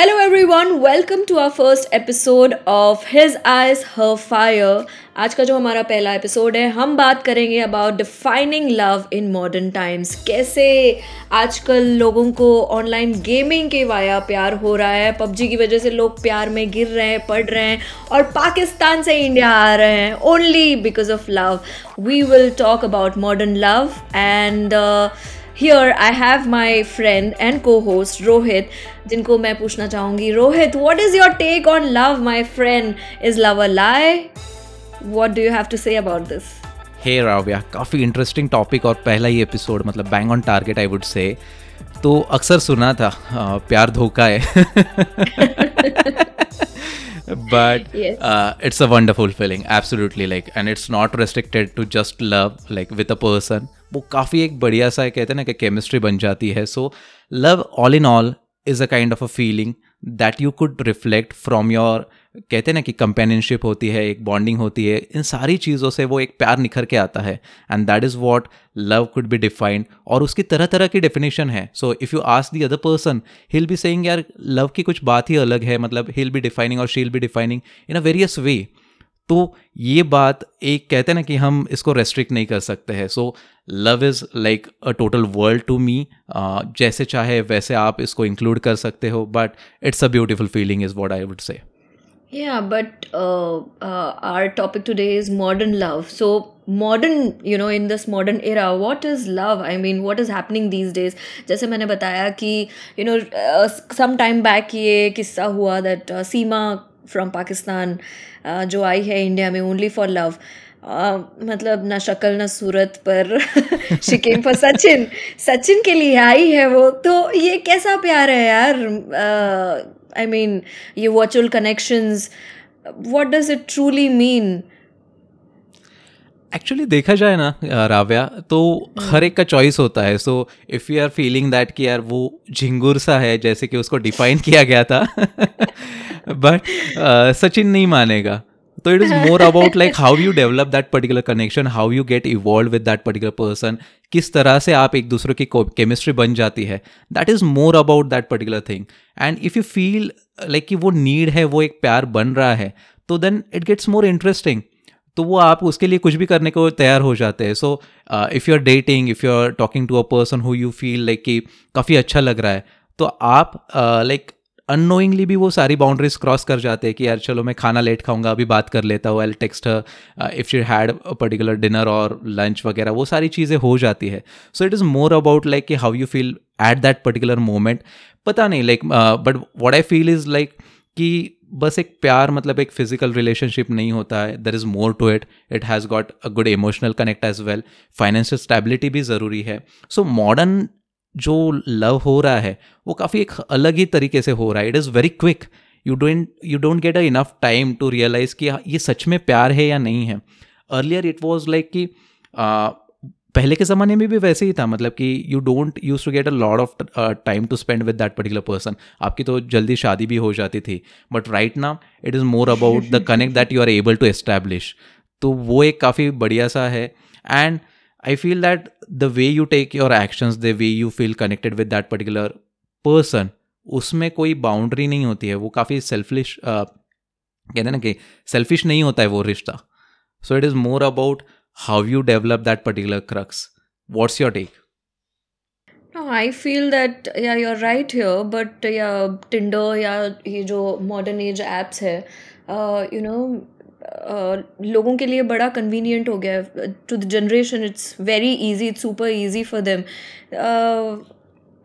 Hello, everyone. Welcome to our first episode of His Eyes, Her Fire. आज का जो हमारा पहला एपिसोड है हम बात करेंगे about defining love in modern times कैसे आजकल लोगों को ऑनलाइन गेमिंग के वाया प्यार हो रहा है पबजी की वजह से लोग प्यार में गिर रहे हैं पढ़ रहे हैं और पाकिस्तान से इंडिया आ रहे हैं only because of love we will talk about modern love and here I have my friend and co-host Rohit जिनको मैं पूछना चाहूँगी Rohit what is your take on love my friend is love a lie what do you have to say about this hey Ravya काफ़ी interesting topic और पहला ही episode मतलब bang on target I would say तो अक्सर सुना था आ, प्यार धोखा है। But Yes. uh, it's a wonderful feeling absolutely like and it's not restricted to just love like with a person. वो काफ़ी एक बढ़िया सा कहते हैं ना कि केमिस्ट्री बन जाती है। So love all in all is a kind of a feeling that you could reflect from your कहते हैं ना कि कंपेनियनशिप होती है, एक बॉन्डिंग होती है, इन सारी चीज़ों से वो एक प्यार निखर के आता है। And that is what love could be defined और उसकी तरह तरह की डेफिनेशन है। So if you ask the other person he'll be saying यार लव की कुछ बात ही अलग है। मतलब हिल बी डिफाइनिंग और she'll be defining in a various way तो ये बात एक कहते हैं ना कि हम इसको रेस्ट्रिक्ट नहीं कर सकते हैं so love is like a total world to me जैसे चाहे वैसे आप इसको इंक्लूड कर सकते हो but it's a beautiful feeling is what I would say Yeah, but uh, uh, our topic today is modern love. So, modern, you know, in this modern era, what is love? I mean, what is happening these days? जैसे मैंने बताया कि you know, uh, some time back ये किस्सा हुआ that uh, Seema from Pakistan uh, जो आई है इंडिया में ओनली फॉर. Uh, मतलब ना शक्ल ना सूरत पर शिकेम पर सचिन सचिन के लिए आई है वो. तो ये कैसा प्यार है यार? आई मीन ये virtual connections what does it truly mean actually देखा जाए ना राव्या तो हर एक का चॉइस होता है। So if you are feeling that कि यार वो झिंगुर सा है जैसे कि उसको डिफाइन किया गया था बट सचिन नहीं मानेगा। तो it is more about like how you develop that particular connection how you get evolve with that particular person किस तरह से आप एक दूसरे की केमिस्ट्री बन जाती है। That is more about that particular thing and if you feel like कि वो नीड है वो एक प्यार बन रहा है तो then it gets more interesting तो वो आप उसके लिए कुछ भी करने को तैयार हो जाते हैं। So if you are dating if you are talking to a person who you feel like कि काफ़ी अच्छा लग रहा है तो आप लाइक अननोइंगली भी वो सारी बाउंड्रीज क्रॉस कर जाते हैं कि यार चलो मैं खाना लेट खाऊँगा, अभी बात कर लेता हूँ I text if she had particular dinner और लंच वगैरह, वो सारी चीज़ें हो जाती है। So it is more about like कि how you feel at that particular moment पता नहीं like but what I feel is like कि बस एक प्यार मतलब एक फ़िज़िकल रिलेशनशिप नहीं होता है। There is more to it it has got a good emotional connect as well financial stability भी ज़रूरी है। सो मॉडर्न जो लव हो रहा है, वो काफ़ी एक अलग ही तरीके से हो रहा है। It is very quick you don't you don't get a enough time to realize कि ये सच में प्यार है या नहीं है। अर्लियर इट वॉज़ लाइक कि पहले के ज़माने में भी वैसे ही था मतलब कि you don't use to get a lot of time to spend with that particular person आपकी तो जल्दी शादी भी हो जाती थी but right now it is more about the connect that you are able to establish तो वो एक काफ़ी बढ़िया सा है and I feel that the way you take your actions the way you feel connected with that particular person उसमें कोई boundary नहीं होती है, वो काफ़ी सेल्फिश कहते हैं ना कि सेल्फिश नहीं होता है वो रिश्ता. So it is more about how you develop that particular crux what's your take No, I feel that yeah, you're right here. But yeah, Tinder या ये जो modern age apps है, uh, you know, uh, लोगों के लिए बड़ा convenient हो गया है. To the generation, it's very easy. It's super easy for them. Uh,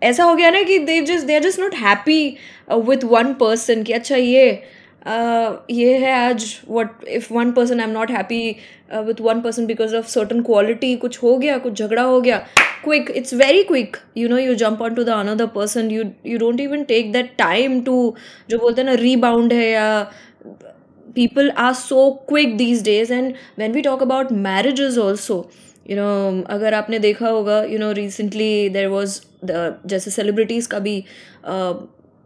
ऐसा हो गया ना कि they just they are just not happy uh, with one person कि अच्छा ये uh, ये है आज what if one person I am not happy with one person because of certain quality कुछ हो गया, कुछ झगड़ा हो गया quick it's very quick you know you jump on to the another person you you don't even take that time to जो बोलते हैं ना रीबाउंड है या people are so quick these days and when we talk about marriage is also you know अगर आपने देखा होगा you know recently there was the जैसे सेलिब्रिटीज़ का भी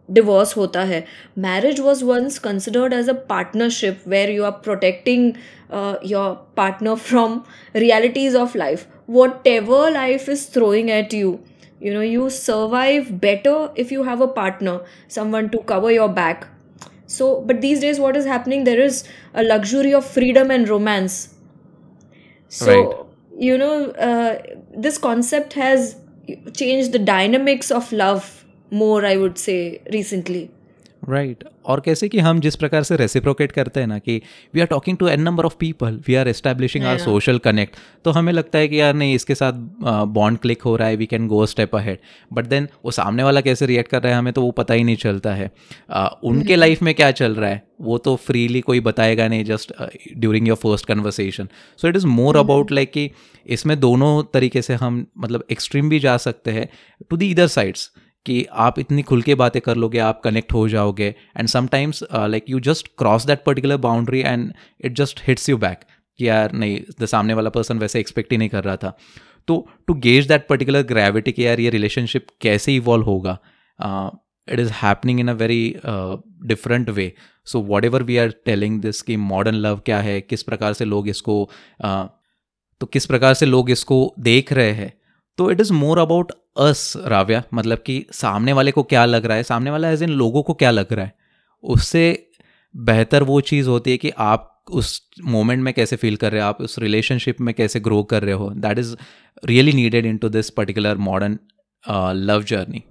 uh, divorce होता है marriage was once considered as a partnership where you are protecting uh, your partner from realities of life whatever life is throwing at you you know you survive better if you have a partner someone to cover your back so but these days what is happening there is a luxury of freedom and romance so Right. you know uh, this concept has changed the dynamics of love More I would say recently right और कैसे कि हम जिस प्रकार से reciprocate करते हैं ना कि we are talking to an number of people we are establishing our social connect तो हमें लगता है कि यार नहीं इसके साथ बॉन्ड uh, क्लिक हो रहा है we can go step ahead but then वो सामने वाला कैसे रिएक्ट कर रहा है हमें तो वो पता ही नहीं चलता है। Uh, उनके लाइफ में क्या चल रहा है वो तो फ्रीली कोई बताएगा नहीं just during your first conversation so it is more about like कि इसमें दोनों तरीके से हम मतलब एक्सट्रीम भी जा सकते हैं टू द इधर साइड्स कि आप इतनी खुल के बातें कर लोगे आप कनेक्ट हो जाओगे and sometimes like you just cross that particular boundary and it just hits you back कि यार नहीं द सामने वाला पर्सन वैसे एक्सपेक्ट ही नहीं कर रहा था। तो to gauge that particular gravity कि यार ये रिलेशनशिप कैसे इवॉल्व होगा it is happening in a very different way so whatever we are telling this कि मॉडर्न लव क्या है किस प्रकार से लोग इसको uh, तो किस प्रकार से लोग इसको देख रहे हैं तो it is more about us Ravya मतलब कि सामने वाले को क्या लग रहा है? सामने वाला एज इन लोगों को क्या लग रहा है? उससे बेहतर वो चीज़ होती है कि आप उस मोमेंट में कैसे फील कर रहे हो? आप उस रिलेशनशिप में कैसे ग्रो कर रहे हो? That is really needed in to this particular modern love journey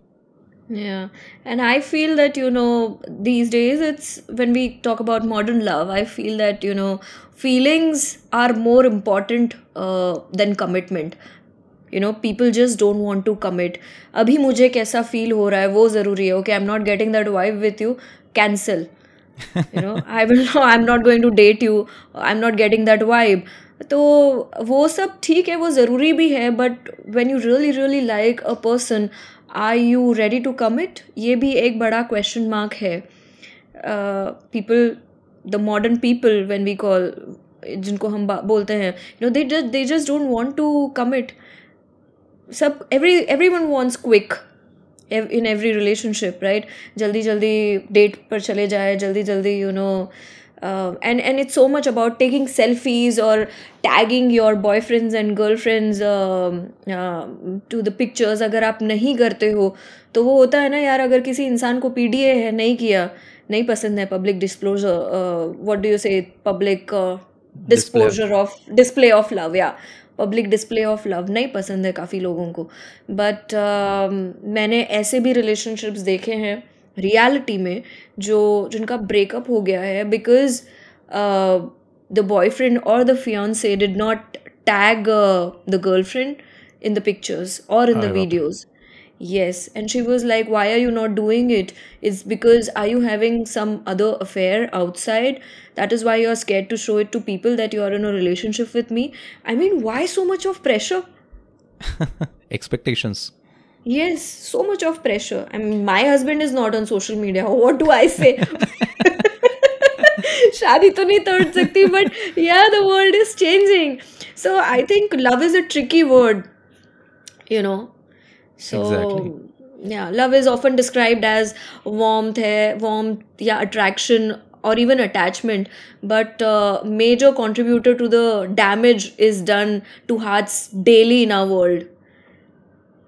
Yeah, and I feel that you know these days it's when we talk about modern love, I feel that you know feelings are more important uh, than commitment. You know people just don't want to commit अभी मुझे कैसा feel हो रहा है, वो ज़रूरी है okay I am not getting that vibe with you cancel you know I am not going to date you I am not getting that vibe. तो वो सब ठीक है, वो ज़रूरी भी है but when you really really like a person are you ready to commit ये भी एक बड़ा क्वेश्चन मार्क है. People the modern people when we call जिनको हम बोलते हैं you know they just don't want to commit सब every every one wants quick in every relationship right जल्दी जल्दी डेट पर चले जाए जल्दी जल्दी you know and and it's so much about taking selfies और tagging your boyfriends and girl friends to the pictures अगर आप नहीं करते हो तो वो होता है ना यार अगर किसी इंसान को पी डी ए है नहीं किया नहीं पसंद है public disclosure what do you say public disclosure of display of love या पब्लिक डिस्प्ले ऑफ़ लव नहीं पसंद है काफ़ी लोगों को। बट uh, मैंने ऐसे भी रिलेशनशिप्स देखे हैं रियलिटी में जो जिनका ब्रेकअप हो गया है बिकॉज़ द बॉयफ्रेंड और the fiance did not tag the girlfriend in the pictures और in the videos yes and she was like why are you not doing it it's because are you having some other affair outside that is why you're scared to show it to people that you're in a relationship with me i mean why so much of pressure expectations yes so much of pressure i mean my husband is not on social media what do i say शादी तो नहीं तोड़ सकती but yeah the world is changing so i think love is a tricky word you know so exactly. yeah love is often described as warmth hai, warmth yeah attraction or even attachment. But uh, major contributor to the damage is done to hearts daily in our world.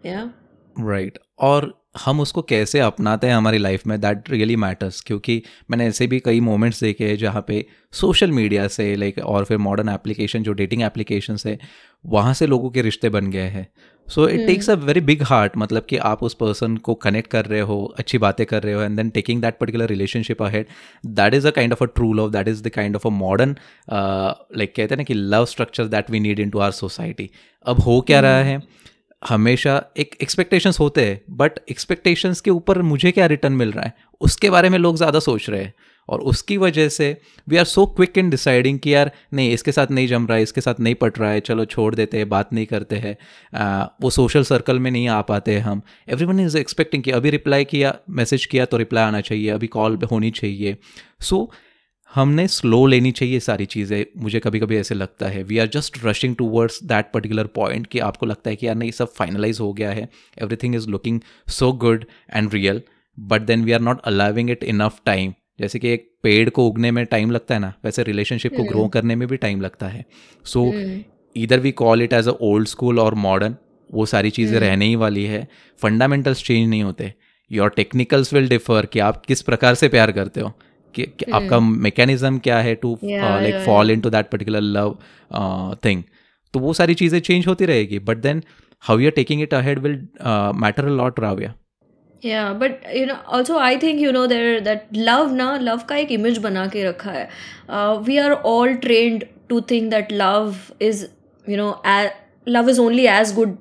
Yeah. Right. Or हम उसको कैसे अपनाते हैं हमारी life में? That really matters क्योंकि मैंने ऐसे भी कई मोमेंट्स देखे हैं जहाँ पे सोशल मीडिया से लाइक और फिर मॉडर्न एप्लीकेशन जो डेटिंग एप्लीकेशन है वहाँ से लोगों के रिश्ते बन गए हैं। So it takes a very big heart मतलब कि आप उस पर्सन को कनेक्ट कर रहे हो अच्छी बातें कर रहे हो and then taking that particular relationship ahead that is a kind of a true love that is the kind of a modern like कहते हैं ना कि love structure that we need in to our society अब हो क्या रहा है? हमेशा एक एक्सपेक्टेशंस होते हैं बट एक्सपेक्टेशंस के ऊपर मुझे क्या रिटर्न मिल रहा है? उसके बारे में लोग ज़्यादा सोच रहे हैं। और उसकी वजह से we are so quick in deciding कि यार, नहीं, इसके साथ नहीं जम रहा है, इसके साथ नहीं पट रहा है, चलो छोड़ देते हैं, बात नहीं करते हैं। वो सोशल सर्कल में नहीं आ पाते हैं हम। एवरी वन इज़ एक्सपेक्टिंग कि अभी रिप्लाई किया मैसेज किया तो रिप्लाई आना चाहिए, अभी कॉल होनी चाहिए। सो हमने स्लो लेनी चाहिए सारी चीज़ें। मुझे कभी कभी ऐसे लगता है we are just rushing towards that particular point कि आपको लगता है कि यार नहीं सब फाइनलाइज हो गया है। Everything is looking so good and real but then we are not allowing it enough time जैसे कि एक पेड़ को उगने में टाइम लगता है ना वैसे रिलेशनशिप को ग्रो करने में भी टाइम लगता है। सो इधर we call it as a old school और मॉडर्न वो सारी चीज़ें रहने ही वाली है। फंडामेंटल्स चेंज नहीं होते। योर टेक्निकल्स विल डिफर कि आप किस प्रकार से प्यार करते हो। कि, कि आपका मैकेनिज्म क्या है to like fall in to that particular love thing तो वो सारी चीज़ें चेंज होती रहेगी but then how you are taking it ahead will matter a lot Raviya yeah but you know also i think you know there that love na love का एक image बना के रखा है uh, all trained to think that love is you know a, love is only as good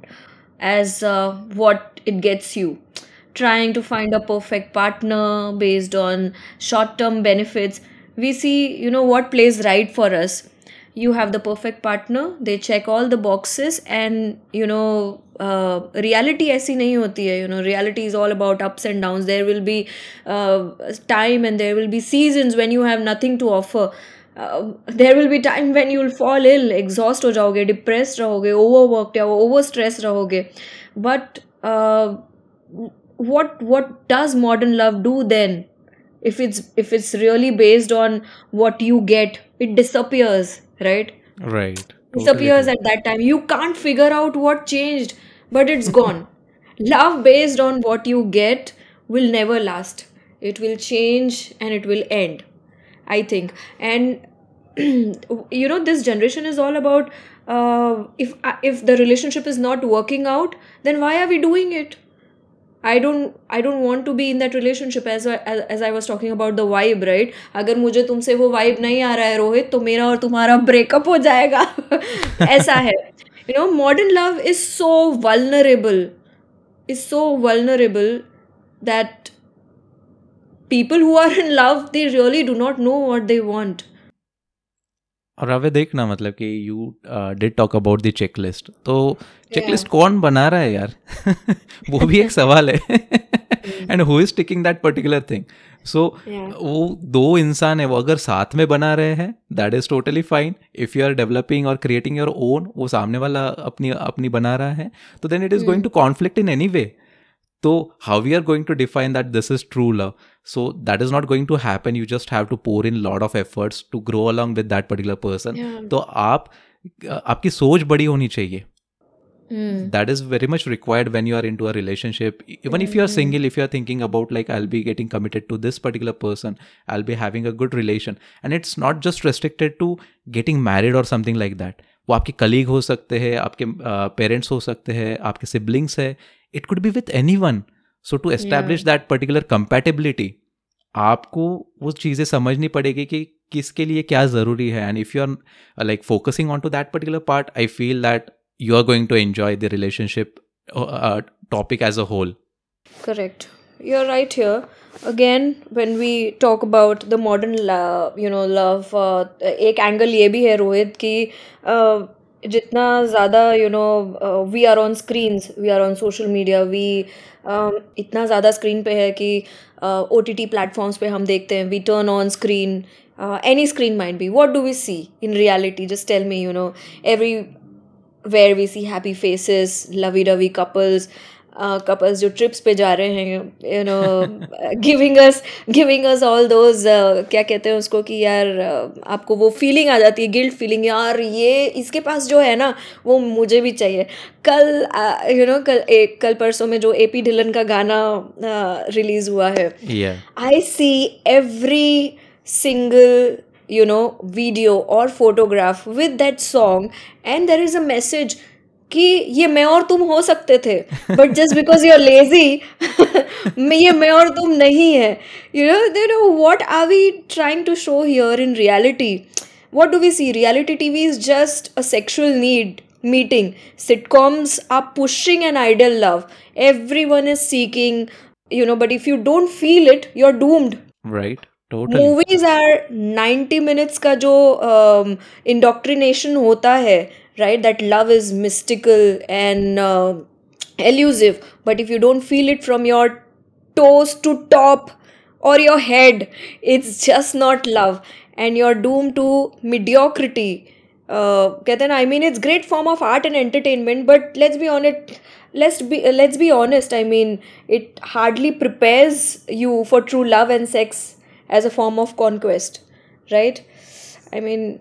as uh, what it gets you trying to find a perfect partner based on short term benefits we see you know what plays right for us you have the perfect partner they check all the boxes and you know uh, reality ऐसी नहीं होती है you know reality is all about ups and downs there will be uh, time and there will be seasons when you have nothing to offer uh, there will be time when you will fall ill exhaust हो जाओगे depressed रहोगे overworked या over stressed रहोगे but uh, what what does modern love do then? If it's if it's really based on what you get it disappears right? Right. Disappears at that time. You can't figure out what changed but it's gone. Love based on what you get will never last. It will change and it will end i think. And you know this generation is all about uh, if if the relationship is not working out then why are we doing it I don't I don't want to be in that relationship as as I was talking about the vibe right अगर मुझे तुमसे वो vibe नहीं आ रहा है, रोहित तो मेरा और तुम्हारा ब्रेकअप हो जाएगा। ऐसा है। You know modern love is so vulnerable is so vulnerable that people who are in love, they really do not know what they want. और अवे देखना मतलब कि you did talk about the checklist तो चेकलिस्ट yeah. कौन बना रहा है यार? वो भी एक सवाल है। And who is ticking that particular thing so वो दो इंसान है वो अगर साथ में बना रहे हैं that is totally fine if you are developing और क्रिएटिंग योर ओन वो सामने वाला अपनी अपनी बना रहा है तो then it is going to conflict in any way तो how we are going to define that this is true love so that is not going to happen you just have to pour in lot of efforts to grow along with that particular person yeah. तो आप आपकी सोच बड़ी होनी चाहिए Mm. that is very much required when you are into a relationship even mm. if you are single if you are thinking about like i'll be getting committed to this particular person i'll be having a good relation and it's not just restricted to getting married or something like that वो आपके colleague हो सकते हैं आपके parents हो सकते हैं आपके सिबलिंग्स है it could be with any one so to establish that particular compatibility आपको वो चीज़ें समझनी पड़ेगी कि किसके लिए क्या ज़रूरी है and if you are like focusing on to that particular part I feel that you are going to enjoy the relationship uh, uh, topic as a whole. Correct. You're right here. Again, when we talk about the modern love, you know, uh, एक angle ये भी है रोहित कि uh, जितना ज़्यादा you know we are on screens we are on social media we इतना ज़्यादा screen पे है कि ओ टी टी प्लेटफॉर्म्स पर हम देखते हैं we turn on screen any screen mind भी what do we see in reality just tell me you know everywhere we see happy faces lovey Ravi couples couples uh, जो trips पे जा रहे हैं you know giving us giving us all those क्या कहते हैं उसको कि यार uh, आपको वो फीलिंग आ जाती है गिल्ट फीलिंग यार ये इसके पास जो है ना वो मुझे भी चाहिए। कल you uh, know you know, कल एक कल परसों में जो ए पी ढिलन का गाना रिलीज़ uh, हुआ है I see every single you know video और photograph with that song and there is a message कि ये मैं और तुम हो सकते थे but just because you are lazy ये मैं और तुम नहीं है। You know they know what are we trying to show here in reality what do we see reality T V is just a sexual need meeting sitcoms are pushing an idol love everyone is seeking you know but if you don't feel it you are doomed right movies are ninety minutes का जो indoctrination uh, होता है right that love is mystical and uh, elusive but if you don't feel it from your toes to top or your head it's just not love and you're doomed to mediocrity uh, I mean, it's great form of art and entertainment, but let's be honest. Let's be let's be honest. I mean, it hardly prepares you for true love and sex as a form of conquest, right? I mean,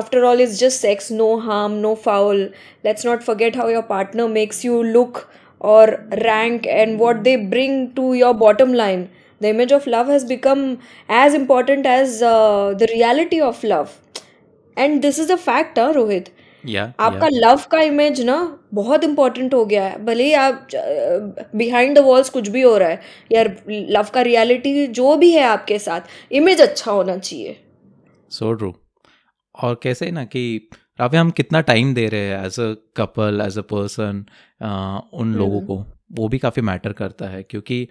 after all it's just sex no harm no foul let's not forget how your partner makes you look or rank and what they bring to your bottom line the image of love has become as important as uh, the reality of love and this is a fact huh, rohit या आपका love का image ना बहुत important हो गया है भले ही आप बिहाइंड द वॉल्स कुछ भी हो रहा है यार लव का रियलिटी जो भी है आपके साथ इमेज अच्छा होना चाहिए सो ट्रू और कैसे ना कि रावे हम कितना टाइम दे रहे हैं as a couple as a person उन लोगों हम्म को। वो भी काफ़ी मैटर करता है क्योंकि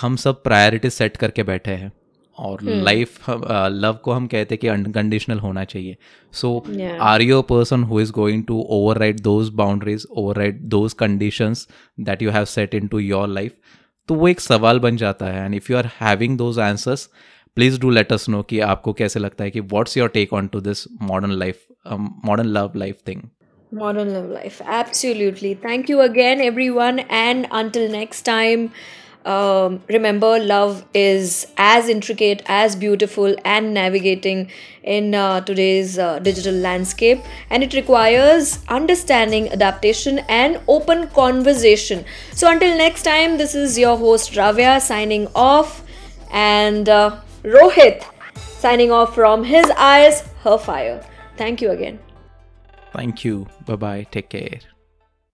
हम सब प्रायोरिटी सेट करके बैठे हैं और हम्म। लाइफ लव को हम कहते हैं कि अनकंडीशनल होना चाहिए। So are you a person who is going to overwrite those boundaries overwrite those conditions that you have set into your life तो वो एक सवाल बन जाता है। And if you are having those answers Please do let us know कि आपको कैसे लगता है कि what's your take on to this modern life modern love life thing Modern love life. Absolutely. Thank you again, everyone. And until next time, um, remember love is as intricate, as beautiful, and navigating in uh, today's uh, digital landscape. And it requires understanding, adaptation, and open conversation. So until next time, this is your host Ravya signing off. And uh, Rohit signing off from his eyes, her fire. Thank you again. Thank you. Bye bye. Take care.